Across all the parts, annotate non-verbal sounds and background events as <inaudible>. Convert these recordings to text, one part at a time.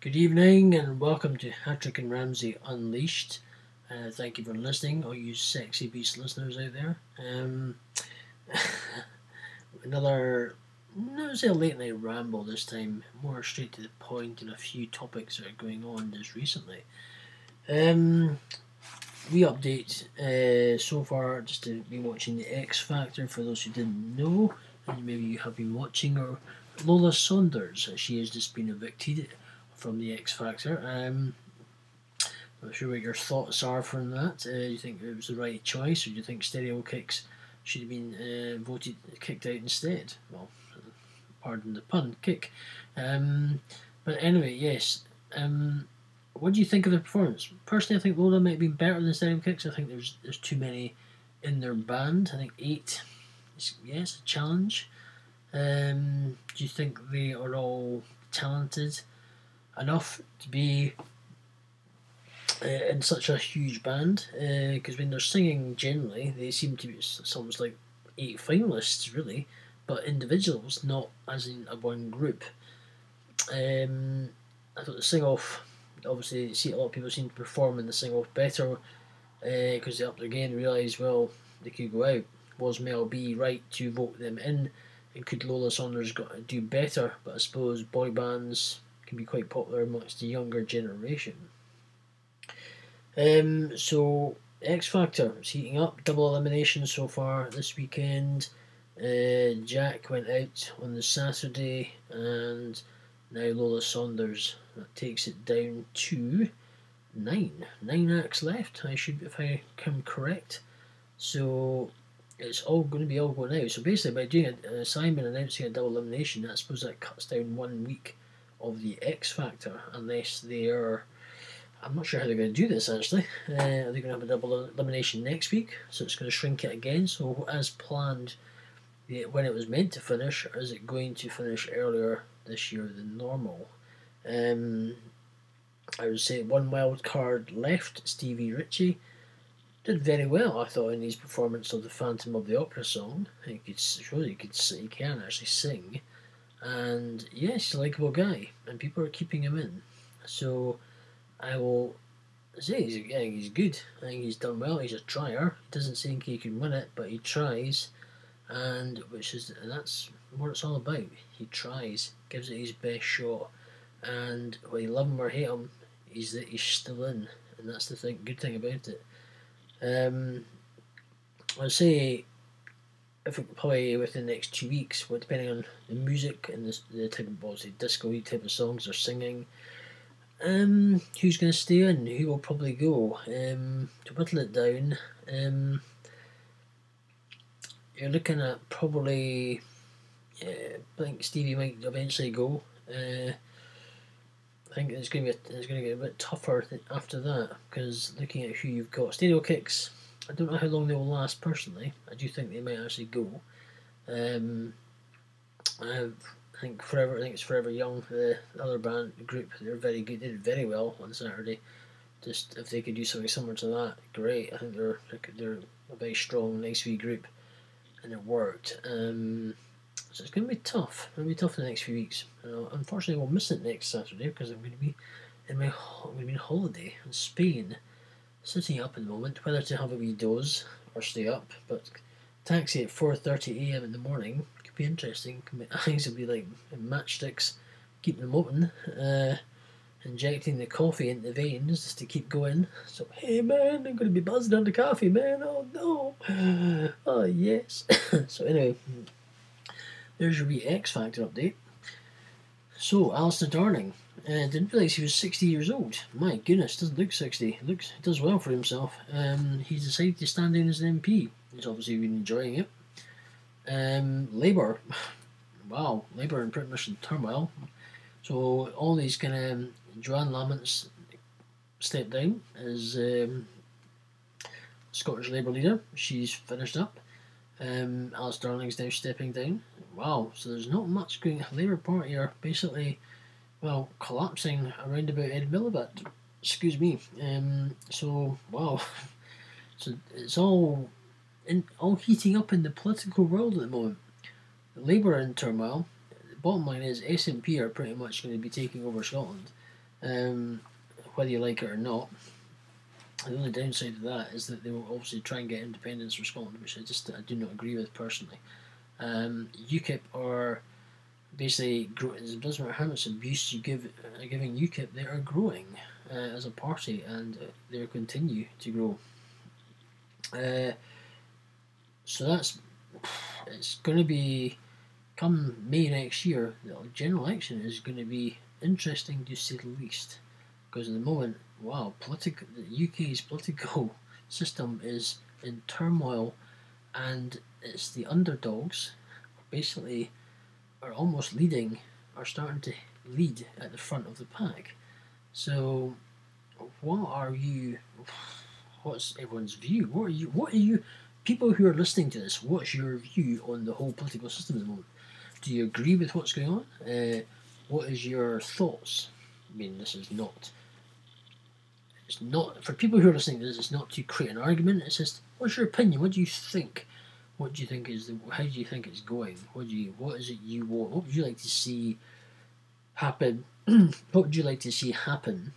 Good evening and welcome to Hatrick and Ramsay Unleashed. Uh, thank you for listening, all you sexy beast listeners out there. Um, <laughs> another, not say a late night ramble this time, more straight to the point and a few topics that are going on just recently. Um, we update uh, so far just to be watching the X Factor for those who didn't know, and maybe you have been watching or Lola Saunders. She has just been evicted from the X Factor. Um, not sure what your thoughts are from that. Uh, do you think it was the right choice, or do you think Stereo Kicks should have been uh, voted kicked out instead? Well, pardon the pun, kick. Um, but anyway, yes. Um, what do you think of the performance? Personally, I think Lola might have been better than Stereo Kicks. I think there's there's too many in their band. I think eight. Is, yes, a challenge. Um, do you think they are all talented enough to be uh, in such a huge band? Because uh, when they're singing, generally they seem to be almost like eight finalists, really, but individuals, not as in a one group. Um, I thought the sing off, obviously, see a lot of people seem to perform in the sing off better because uh, they up their game, realise well they could go out. Was Mel B right to vote them in? and could Lola Saunders got do better? But I suppose boy bands can be quite popular amongst the younger generation. Um, so X Factor is heating up, double elimination so far this weekend. Uh, Jack went out on the Saturday, and now Lola Saunders takes it down to nine. Nine acts left. I should, if I come correct. So it's all going to be all going out. So basically, by doing an assignment announcing a double elimination, I suppose that cuts down one week of the X Factor, unless they are. I'm not sure how they're going to do this actually. Uh, are they going to have a double elimination next week? So it's going to shrink it again. So, as planned, when it was meant to finish, or is it going to finish earlier this year than normal? Um, I would say one wild card left Stevie Ritchie did very well, I thought, in his performance of the Phantom of the Opera song. He could show he could he can actually sing, and yes, a likable guy, and people are keeping him in. So I will say he's, think he's good. I think he's done well. He's a trier. He doesn't think he can win it, but he tries, and which is that's what it's all about. He tries, gives it his best shot, and whether you love him or hate him, he's that he's still in, and that's the thing. Good thing about it. Um, I'd say if it probably within the next two weeks, well, depending on the music and the, the type of obviously disco type of songs they're singing, um, who's going to stay in, who will probably go. Um, to whittle it down, um, you're looking at probably, yeah, I think Stevie might eventually go. Uh, I think it's going to be it's going to get a bit tougher after that because looking at who you've got, Stereo Kicks. I don't know how long they will last personally. I do think they might actually go. Um, I think Forever. I think it's Forever Young. The other band group. They're very good. They did very well on Saturday. Just if they could do something similar to that, great. I think they're they're a very strong, nice wee group, and it worked. Um, so it's going to be tough. It's going to be tough in the next few weeks. Unfortunately, we'll miss it next Saturday because I'm going to be in my I'm going to be on holiday in Spain, sitting up in the moment whether to have a wee doze or stay up. But taxi at four thirty a.m. in the morning could be interesting. My eyes will be like matchsticks, keeping them open. Uh, injecting the coffee into the veins just to keep going. So, hey man, I'm going to be buzzing the coffee, man. Oh no. <gasps> Oh yes. <coughs> so, anyway, there's your wee X Factor update. So, Alistair Darling. Uh, didn't realise he was 60 years old. My goodness, doesn't look 60. Looks does well for himself. Um, he's decided to stand in as an MP. He's obviously been enjoying it. Um, Labour. <sighs> Wow, Labour in pretty much in turmoil. So all these kind of Johann Lamont stepped down as um, Scottish Labour leader. She's finished up. Um, Alice Darling's now stepping down. Wow, so there's not much going. Labour Party are basically, well, collapsing around about Ed Miliband. Excuse me. Um, so wow, <laughs> so it's all, in, all heating up in the political world at the moment. Labour in turmoil. Bottom line is SNP are pretty much going to be taking over Scotland. um, whether you like it or not. The only downside of that is that they will obviously try and get independence for Scotland, which I just I do not agree with personally. Um, UKIP are basically it doesn't matter how much abuse you give uh, giving UKIP, they are growing uh, as a party and uh, they continue to grow. Uh, so that's it's going to be come May next year. The general election is going to be interesting to say the least, because at the moment, wow, political the UK's political system is in turmoil, and it's the underdogs, basically, are almost leading, are starting to lead at the front of the pack. So, what are you? What's everyone's view? What are you? What are you? People who are listening to this, what's your view on the whole political system at the moment? Do you agree with what's going on? Uh, what is your thoughts? I mean, this is not. It's not for people who are listening to this. It's not to create an argument. It's just, what's your opinion? What do you think? What do you think is the? How do you think it's going? What do you? What is it you want? What would you like to see happen? <clears throat> what would you like to see happen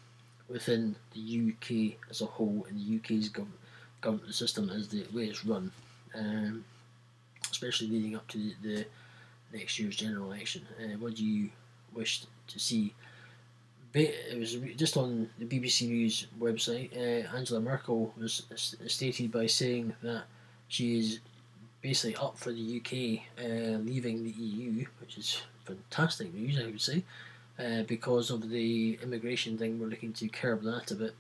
within the UK as a whole and the UK's government government system as the way it's run, um, especially leading up to the, the next year's general election. Uh, what do you wish to see? It was just on the BBC News website. Uh, Angela Merkel was stated by saying that she is basically up for the UK uh, leaving the EU, which is fantastic news, I would say, uh, because of the immigration thing. We're looking to curb that a bit.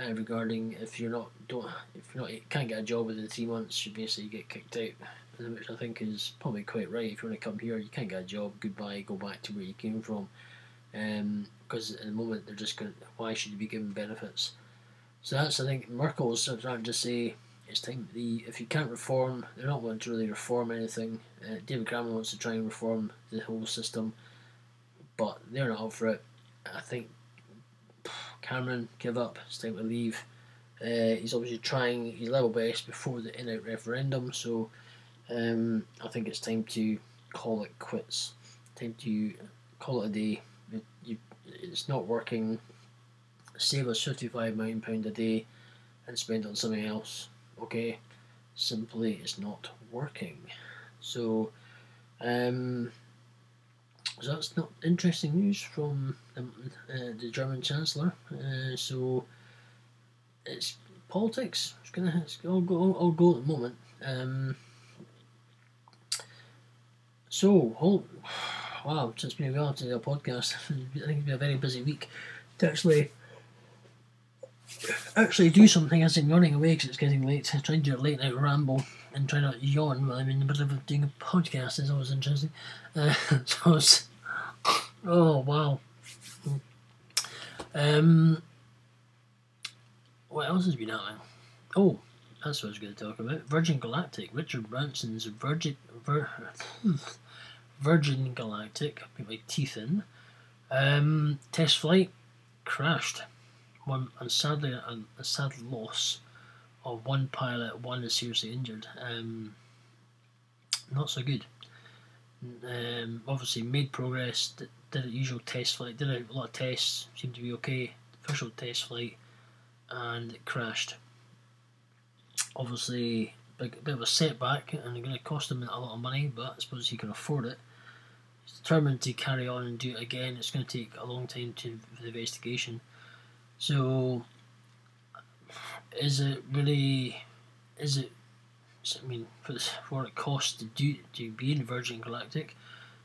Uh, regarding if you're not don't if you're not can't get a job within three months, you basically get kicked out which I think is probably quite right. If you want to come here, you can't get a job. Goodbye, go back to where you came from. Because um, at the moment they're just going. Why should you be given benefits? So that's I think Merkel's trying to say it's time. The if you can't reform, they're not wanting to really reform anything. Uh, David Cameron wants to try and reform the whole system, but they're not up for it. I think Cameron give up. It's time to leave. Uh, he's obviously trying his level best before the in-out referendum, so um, I think it's time to call it quits. Time to call it a day. You, it's not working. Save us fifty-five million pound a day, and spend on something else. Okay, simply it's not working. So, um, so that's not interesting news from the, uh, the German Chancellor. Uh, so it's politics. It's gonna it's all go all go at the moment. Um, so, oh, <sighs> wow, since being able to do a podcast, <laughs> I think it'll be a very busy week to actually actually do something as in running away because it's getting late, I trying to do a late night ramble and trying not yawn while I'm in the middle of doing a podcast is always interesting. Uh, <laughs> so it's, oh wow. Um, what else has been happening? Oh, that's what I was going to talk about. Virgin Galactic, Richard Branson's Virgin. Vir, <laughs> Virgin Galactic, I put my teeth in. Um, test flight crashed. One and sadly a, a, sad loss of one pilot. One is seriously injured. Um, not so good. Um, obviously made progress. Did, a usual test flight. Did a lot of tests. Seemed to be okay. Official test flight, and it crashed. Obviously, big bit of a setback, and it's going to cost him a lot of money. But I suppose he can afford it He's determined to carry on and do it again. It's going to take a long time to the investigation. So, is it really? Is it? I mean, for this, for what it costs to do to be in Virgin Galactic,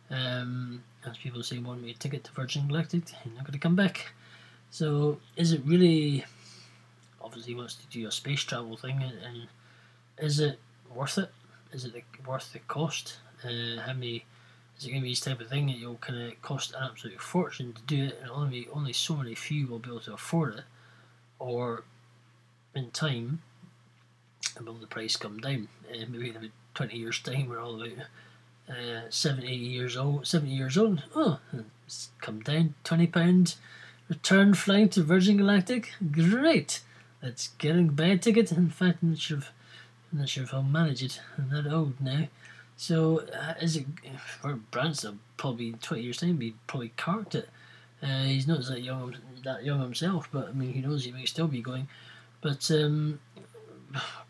um, as people say, one way ticket to Virgin Galactic, you're not going to come back. So, is it really? Obviously, wants to do a space travel thing, and, and is it worth it? Is it worth the cost? Uh, how many? Is it going to be this type of thing that you'll kind of cost an absolute fortune to do it, and only only so many few will be able to afford it, or in time, will the price come down? Uh, maybe in about twenty years' time, we're all about uh, 70 years old. Seventy years old. Oh, it's come down twenty pound return flight to Virgin Galactic. Great. Let's get a ticket. In fact, I'm not sure if, I'm not sure if I'll manage it. I'm that old now. So uh, is it for Branson? Probably twenty years time, he probably carked it. Uh, he's not that young, that young himself, but I mean, who knows? He may still be going. But um,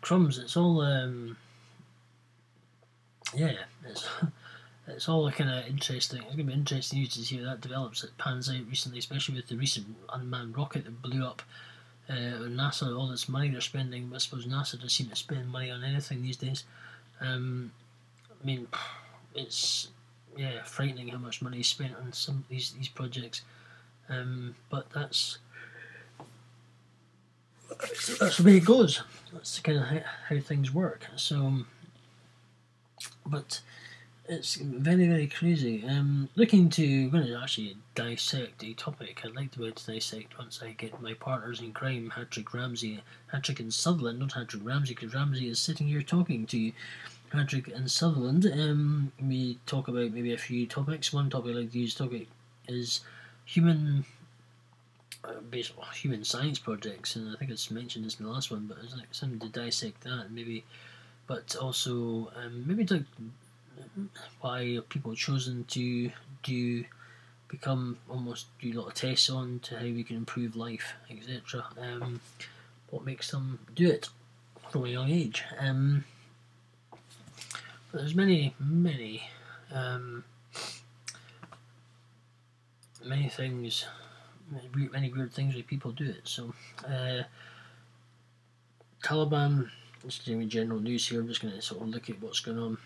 crumbs, it's all. Um, yeah, it's <laughs> it's all kind of interesting. It's going to be interesting to see how that develops. It pans out recently, especially with the recent unmanned rocket that blew up. Uh, NASA, all this money they're spending, I suppose NASA doesn't seem to spend money on anything these days. Um, I mean, it's yeah frightening how much money is spent on some these these projects. Um, but that's that's the way it goes. That's kind of how, how things work. So, but it's very very crazy. Um, looking to going to actually dissect a topic I'd like to be able to dissect once I get my partners in crime, Hatrick Ramsay, Hatrick and Sutherland, not Hatrick Ramsay, because Ramsay is sitting here talking to you. Hatrick and Sutherland. Um, we talk about maybe a few topics. One topic I'd like to use topic is human. Uh, based well, human science projects, and I think it's mentioned this in the last one, but it's like something to dissect that, maybe, but also um, maybe to why people chosen to do become almost do a lot of tests on to how we can improve life, etc. Um, what makes them do it from a young age? Um, there's many, many, um, many things, many weird things where people do it. So, uh, Taliban. Just doing general news here. I'm just going to sort of look at what's going on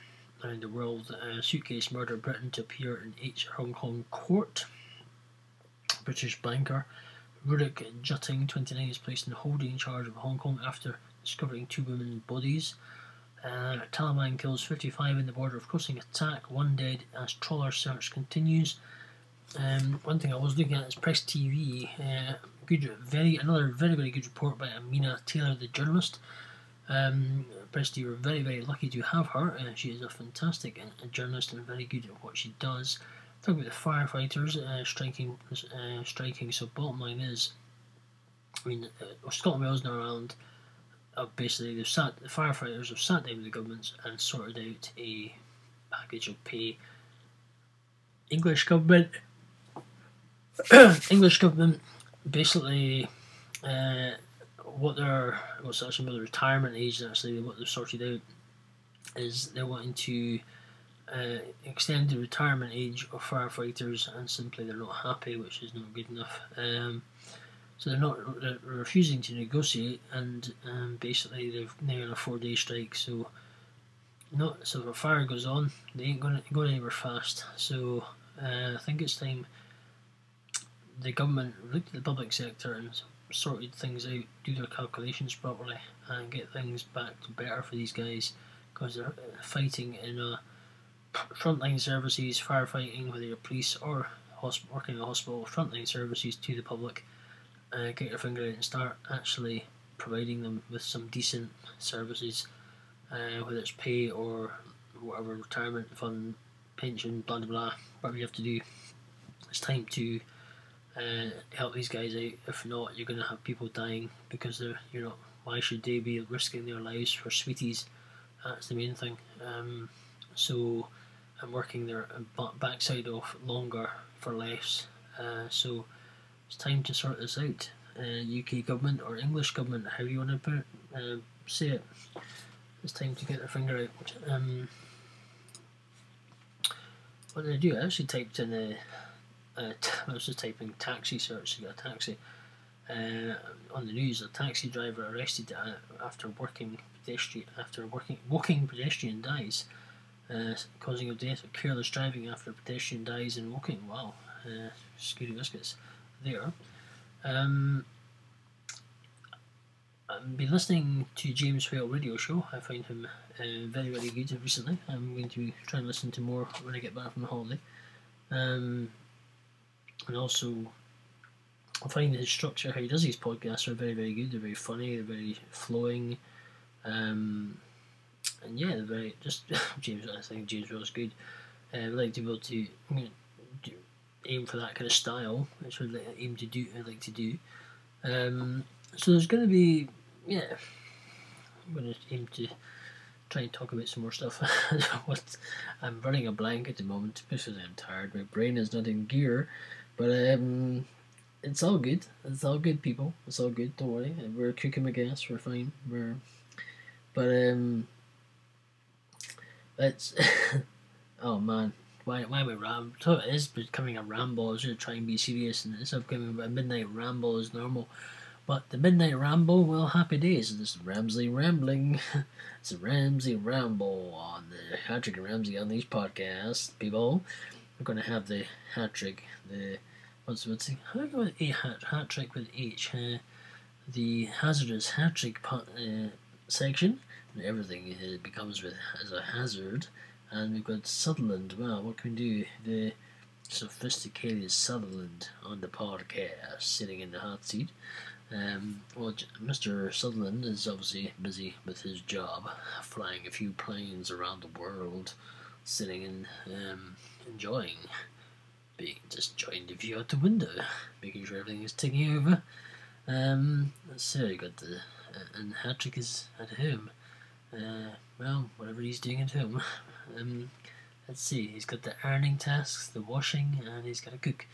around the world. Uh, suitcase murder Britain to appear in H Hong Kong court. British banker Rurik Jutting, 29, is placed in holding charge of Hong Kong after discovering two women's bodies. Uh, Taliban kills 55 in the border of crossing attack, one dead as trawler search continues. Um, one thing I was looking at is Press TV. Uh, good, very another very very good report by Amina Taylor, the journalist. Um, Presty, we're very, very lucky to have her. Uh, she is a fantastic uh, journalist and very good at what she does. Talking about the firefighters uh, striking, uh, striking. So, bottom line is, I mean, Scotland, Wales, and Ireland have basically sat the firefighters have sat down with the governments and sorted out a package of pay. English government, <coughs> English government, basically. Uh, what they're what's actually about the retirement age actually what they've sorted out is they're wanting to uh, extend the retirement age of firefighters and simply they're not happy which is not good enough um, so they're not they're refusing to negotiate and um, basically they've now on a four day strike so not so if a fire goes on they ain't going to go anywhere fast so uh, I think it's time the government looked at the public sector and sorted things out, do their calculations properly, and get things back to better for these guys because they're fighting in a frontline services, firefighting, whether you're police or working in a hospital, frontline services to the public. Uh, get your finger out and start actually providing them with some decent services, uh, whether it's pay or whatever retirement fund, pension, blah blah blah, whatever you have to do. It's time to uh, help these guys out. If not, you're going to have people dying because they're, you know, why should they be risking their lives for sweeties? That's the main thing. Um, so I'm working their backside off longer for less. Uh, so it's time to sort this out. Uh, UK government or English government, how you want to put uh, say it. It's time to get their finger out. Um, what did I do? I actually typed in the <laughs> I was just typing taxi search to get a taxi. Uh, on the news, a taxi driver arrested uh, after working pedestrian after working walking pedestrian dies, uh, causing a death of careless driving after a pedestrian dies in walking. Wow, uh, scary biscuits there. Um, I've been listening to James Whale radio show. I find him uh, very very good recently. I'm going to try and listen to more when I get back from the holiday. Um, and also I find his structure, how he does these podcasts, are very, very good. They're very funny. They're very flowing, um, and yeah, they're very just <laughs> James. I think James Whale's good. Uh, I like to be able to you know, do, aim for that kind of style, which I would like, aim to do. I like to do. Um, so there's going to be yeah. I'm going to aim to try and talk about some more stuff. <laughs> what I'm running a blank at the moment because I'm tired. My brain is not in gear But um, it's all good. It's all good, people. It's all good. Don't worry. We're cooking my gas. We're fine. We're, but um, it's <laughs> oh man, why why we ram? So it is becoming a ramble. I going to try and be serious, and it's becoming a midnight ramble as normal. But the midnight ramble, well, happy days. This is Ramsay rambling. <laughs> it's a Ramsay ramble on the Hatrick and Ramsay on these podcasts, People, we're going to have the Hatrick, the what's what's? How do a hat hat trick with H? Uh, the hazardous hat trick uh, section. And everything uh, becomes with as a hazard. And we've got Sutherland. Well, what can we do? The sophisticated Sutherland on the podcast, sitting in the hot seat. Um, well, Mr. Sutherland is obviously busy with his job, flying a few planes around the world, sitting and um, enjoying being just enjoying the view out the window, making sure everything is ticking over. Um, so you got the uh, and Hatrick is at home. Uh, well, whatever he's doing at home. <laughs> Um, let's see, he's got the ironing tasks, the washing, and he's got to cook.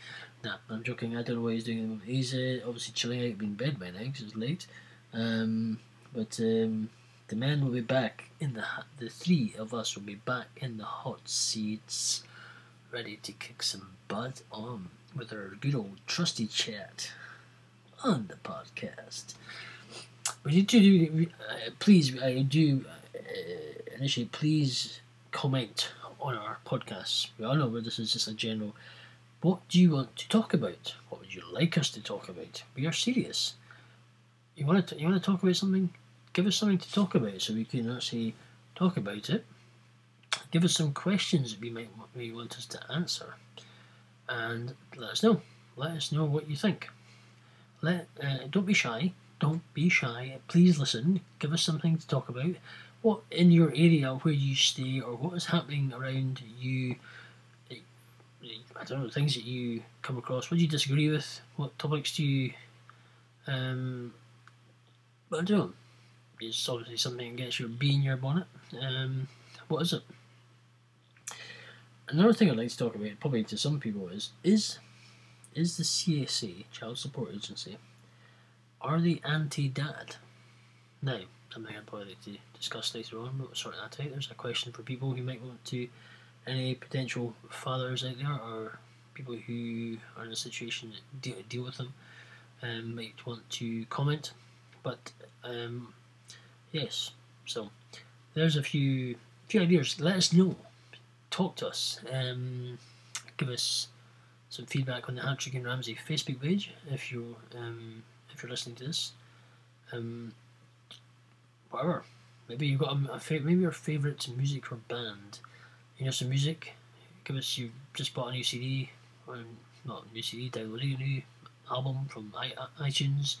Nah, I'm joking. I don't know what he's doing. He's uh, obviously chilling out in bed by now because it's late. Um, but um, the men will be back in the the three of us will be back in the hot seats, ready to kick some butt on with our good old trusty chat on the podcast. But you do, uh, please, I do uh, initially, please comment on our podcast. We all know where this is just a general. What do you want to talk about? What would you like us to talk about? We are serious. You want to you want to talk about something? Give us something to talk about so we can actually talk about it. Give us some questions that we might we want us to answer, and let us know. Let us know what you think. Let uh, don't be shy. Don't be shy. Please listen. Give us something to talk about what in your area where you stay or what is happening around you I don't know things that you come across? What do you disagree with? What topics do you um but I don't know. It's obviously something that gets your bee in your bonnet. Um what is it? Another thing I'd like to talk about probably to some people is is is the CSA Child Support Agency are they anti-dad? Now something I'd probably like to discuss later on, but that out. There's a question for people who might want to, any potential fathers out there or people who are in a situation that deal, deal with them, um, might want to comment. But um, yes, so there's a few few ideas. Let us know. Talk to us. Um, give us some feedback on the Hatrick and Ramsay Facebook page if you um, if you're listening to this. Um, whatever. Maybe you've got a, a maybe your favourite music or band. You know some music. Give us you just bought a new CD or not a new CD, downloading a new album from iTunes.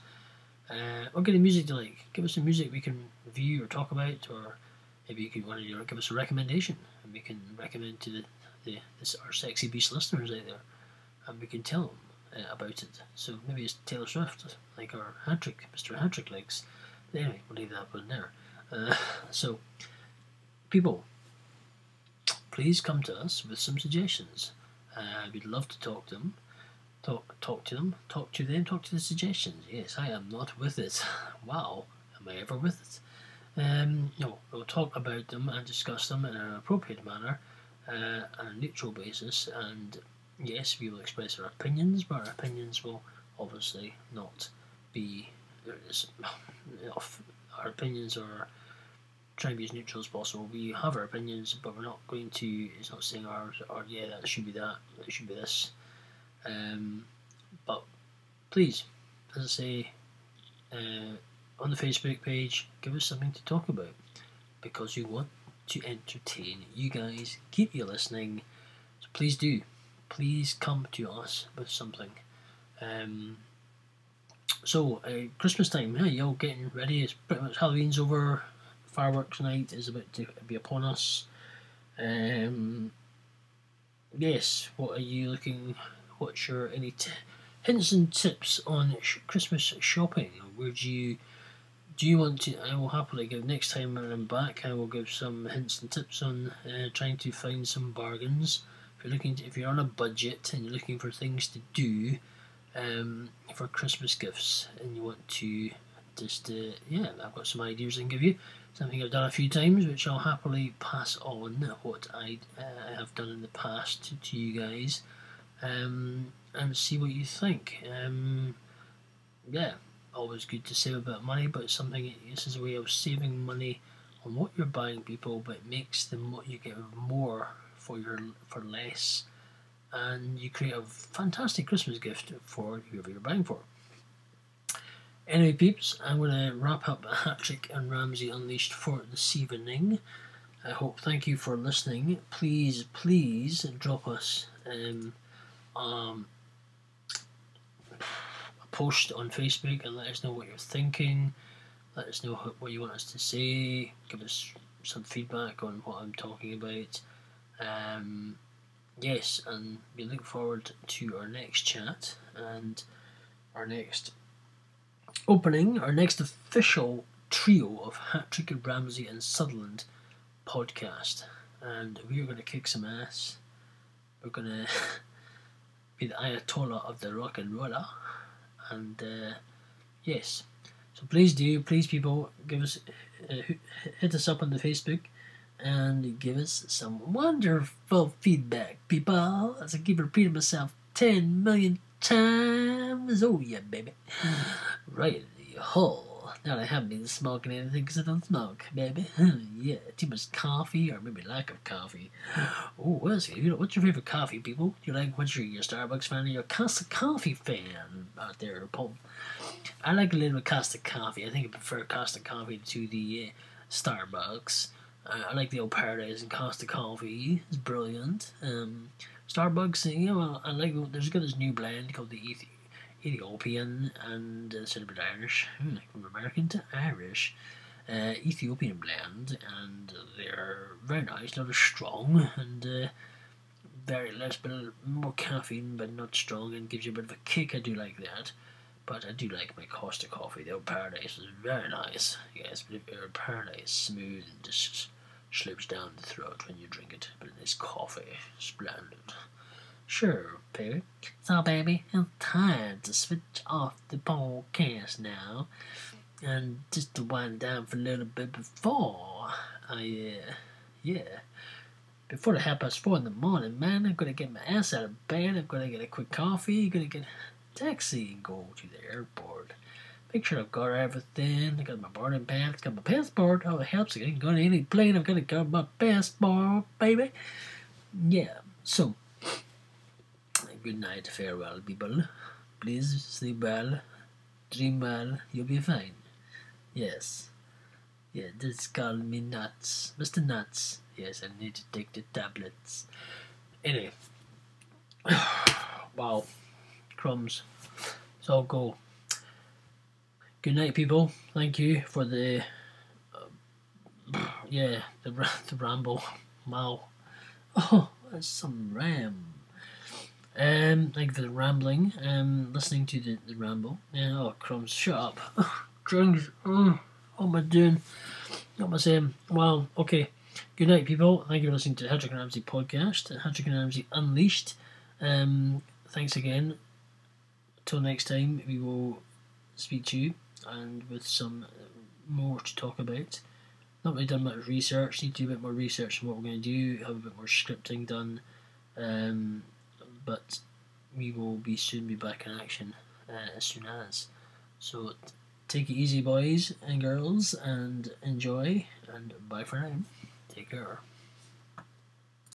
Uh, what kind of music you like? Give us some music we can review or talk about, or maybe you could want to give us a recommendation, and we can recommend to the, the this, our sexy beast listeners out there, and we can tell them uh, about it. So maybe it's Taylor Swift, like our Hatrick, Mr. Hatrick likes. Anyway, we'll leave that one there. Uh, <laughs> so, people, please come to us with some suggestions. Uh, we'd love to talk to them. Talk, talk to them. Talk to them. Talk to the suggestions. Yes, I am not with it. <laughs> Wow, am I ever with it? Um, no, we'll talk about them and discuss them in an appropriate manner, uh, on a neutral basis. And yes, we will express our opinions, but our opinions will obviously not be our opinions are trying to be as neutral as possible. We have our opinions, but we're not going to. It's not saying ours or yeah, that should be that. It should be this. Um, but please, as I say, uh, on the Facebook page, give us something to talk about because we want to entertain you guys. Keep you listening. So please do. Please come to us with something. Um, so, uh, Christmas time, yeah, you all getting ready. It's pretty much Halloween's over. Fireworks night is about to be upon us. Um, yes, what are you looking? What's your any t- hints and tips on sh- Christmas shopping? Would you do you want to? I will happily give next time when I'm back. I will give some hints and tips on uh, trying to find some bargains If you're looking, to, if you're on a budget and you're looking for things to do um, for Christmas gifts, and you want to just, uh, yeah, I've got some ideas I can give you. Something I've done a few times, which I'll happily pass on what I uh, have done in the past to, you guys, um, and see what you think. Um, yeah, always good to save a bit of money, but something this is a way of saving money on what you're buying, people, but it makes them what you get more for your for less, and you create a fantastic Christmas gift for whoever you're buying for. Anyway, peeps, I'm going to wrap up <laughs> Hatrick and Ramsay Unleashed for this evening. I hope, thank you for listening. Please, please drop us um, um, a post on Facebook and let us know what you're thinking. Let us know what you want us to say. Give us some feedback on what I'm talking about. Um, yes, and we look forward to our next chat and our next opening our next official trio of Hatrick and Ramsay and Sutherland podcast, and we are going to kick some ass. We're going <laughs> to be the Ayatollah of the rock and roller, and uh, yes, so please do, please people, give us uh, hit us up on the Facebook and give us some wonderful feedback, people. As I keep repeating myself ten million times. Oh yeah, baby right in the hole. Now I haven't been smoking anything because I don't smoke, baby. <laughs> yeah, too much coffee or maybe lack of coffee. Oh, what's, you know, what's your favorite coffee, people? Do you like, what's your, your Starbucks fan or your Costa Coffee fan out there, Paul? I like a little Costa Coffee. I think I prefer Costa Coffee to the uh, Starbucks. Uh, I like the old Paradise and Costa Coffee. It's brilliant. Um, Starbucks, you know, I like, there's got this new blend called the Ethi- Ethiopian and uh, bit Irish, hmm, from American to Irish, uh, Ethiopian blend, and they're very nice, not as strong, and uh, very less, but more caffeine, but not strong, and gives you a bit of a kick. I do like that. But I do like my Costa coffee. The old Paradise is very nice. Yes, but if Paradise smooth and just slips down the throat when you drink it. But it's coffee, splendid. Sure, baby. So, baby, it's time to switch off the podcast now. And just to wind down for a little bit before I, uh, yeah, before the half past four in the morning, man, I'm gonna get my ass out of bed. I'm gonna get a quick coffee. I'm gonna get a taxi and go to the airport. Make sure I've got everything. I got my boarding pass, got my passport. Oh, it helps. I can go to any plane. I've got to got my passport, baby. Yeah. So good night, farewell, people. Please sleep well, dream well, you'll be fine. Yes. Yeah, just call me Nuts. Mr. Nuts. Yes, I need to take the tablets. Anyway. <sighs> wow. Crumbs. All go. Good night, people. Thank you for the. Uh, yeah, the, <laughs> the ramble. Wow. Oh, that's some ram. Um, thank you for the rambling. Um, listening to the, the ramble. Yeah, oh, crumbs, shut up. Drugs. Oh, what am I doing? What am saying? Well, okay. Good night, people. Thank you for listening to the Hatrick and Ramsay podcast, Hatrick and Ramsay Unleashed. Um, thanks again. Till next time, we will speak to you and with some more to talk about. Not really done much research. Need to do a bit more research on what we're going to do. Have a bit more scripting done. Um, but we will be soon be back in action uh, as soon as. So take it easy, boys and girls, and enjoy. And bye for now. Take care.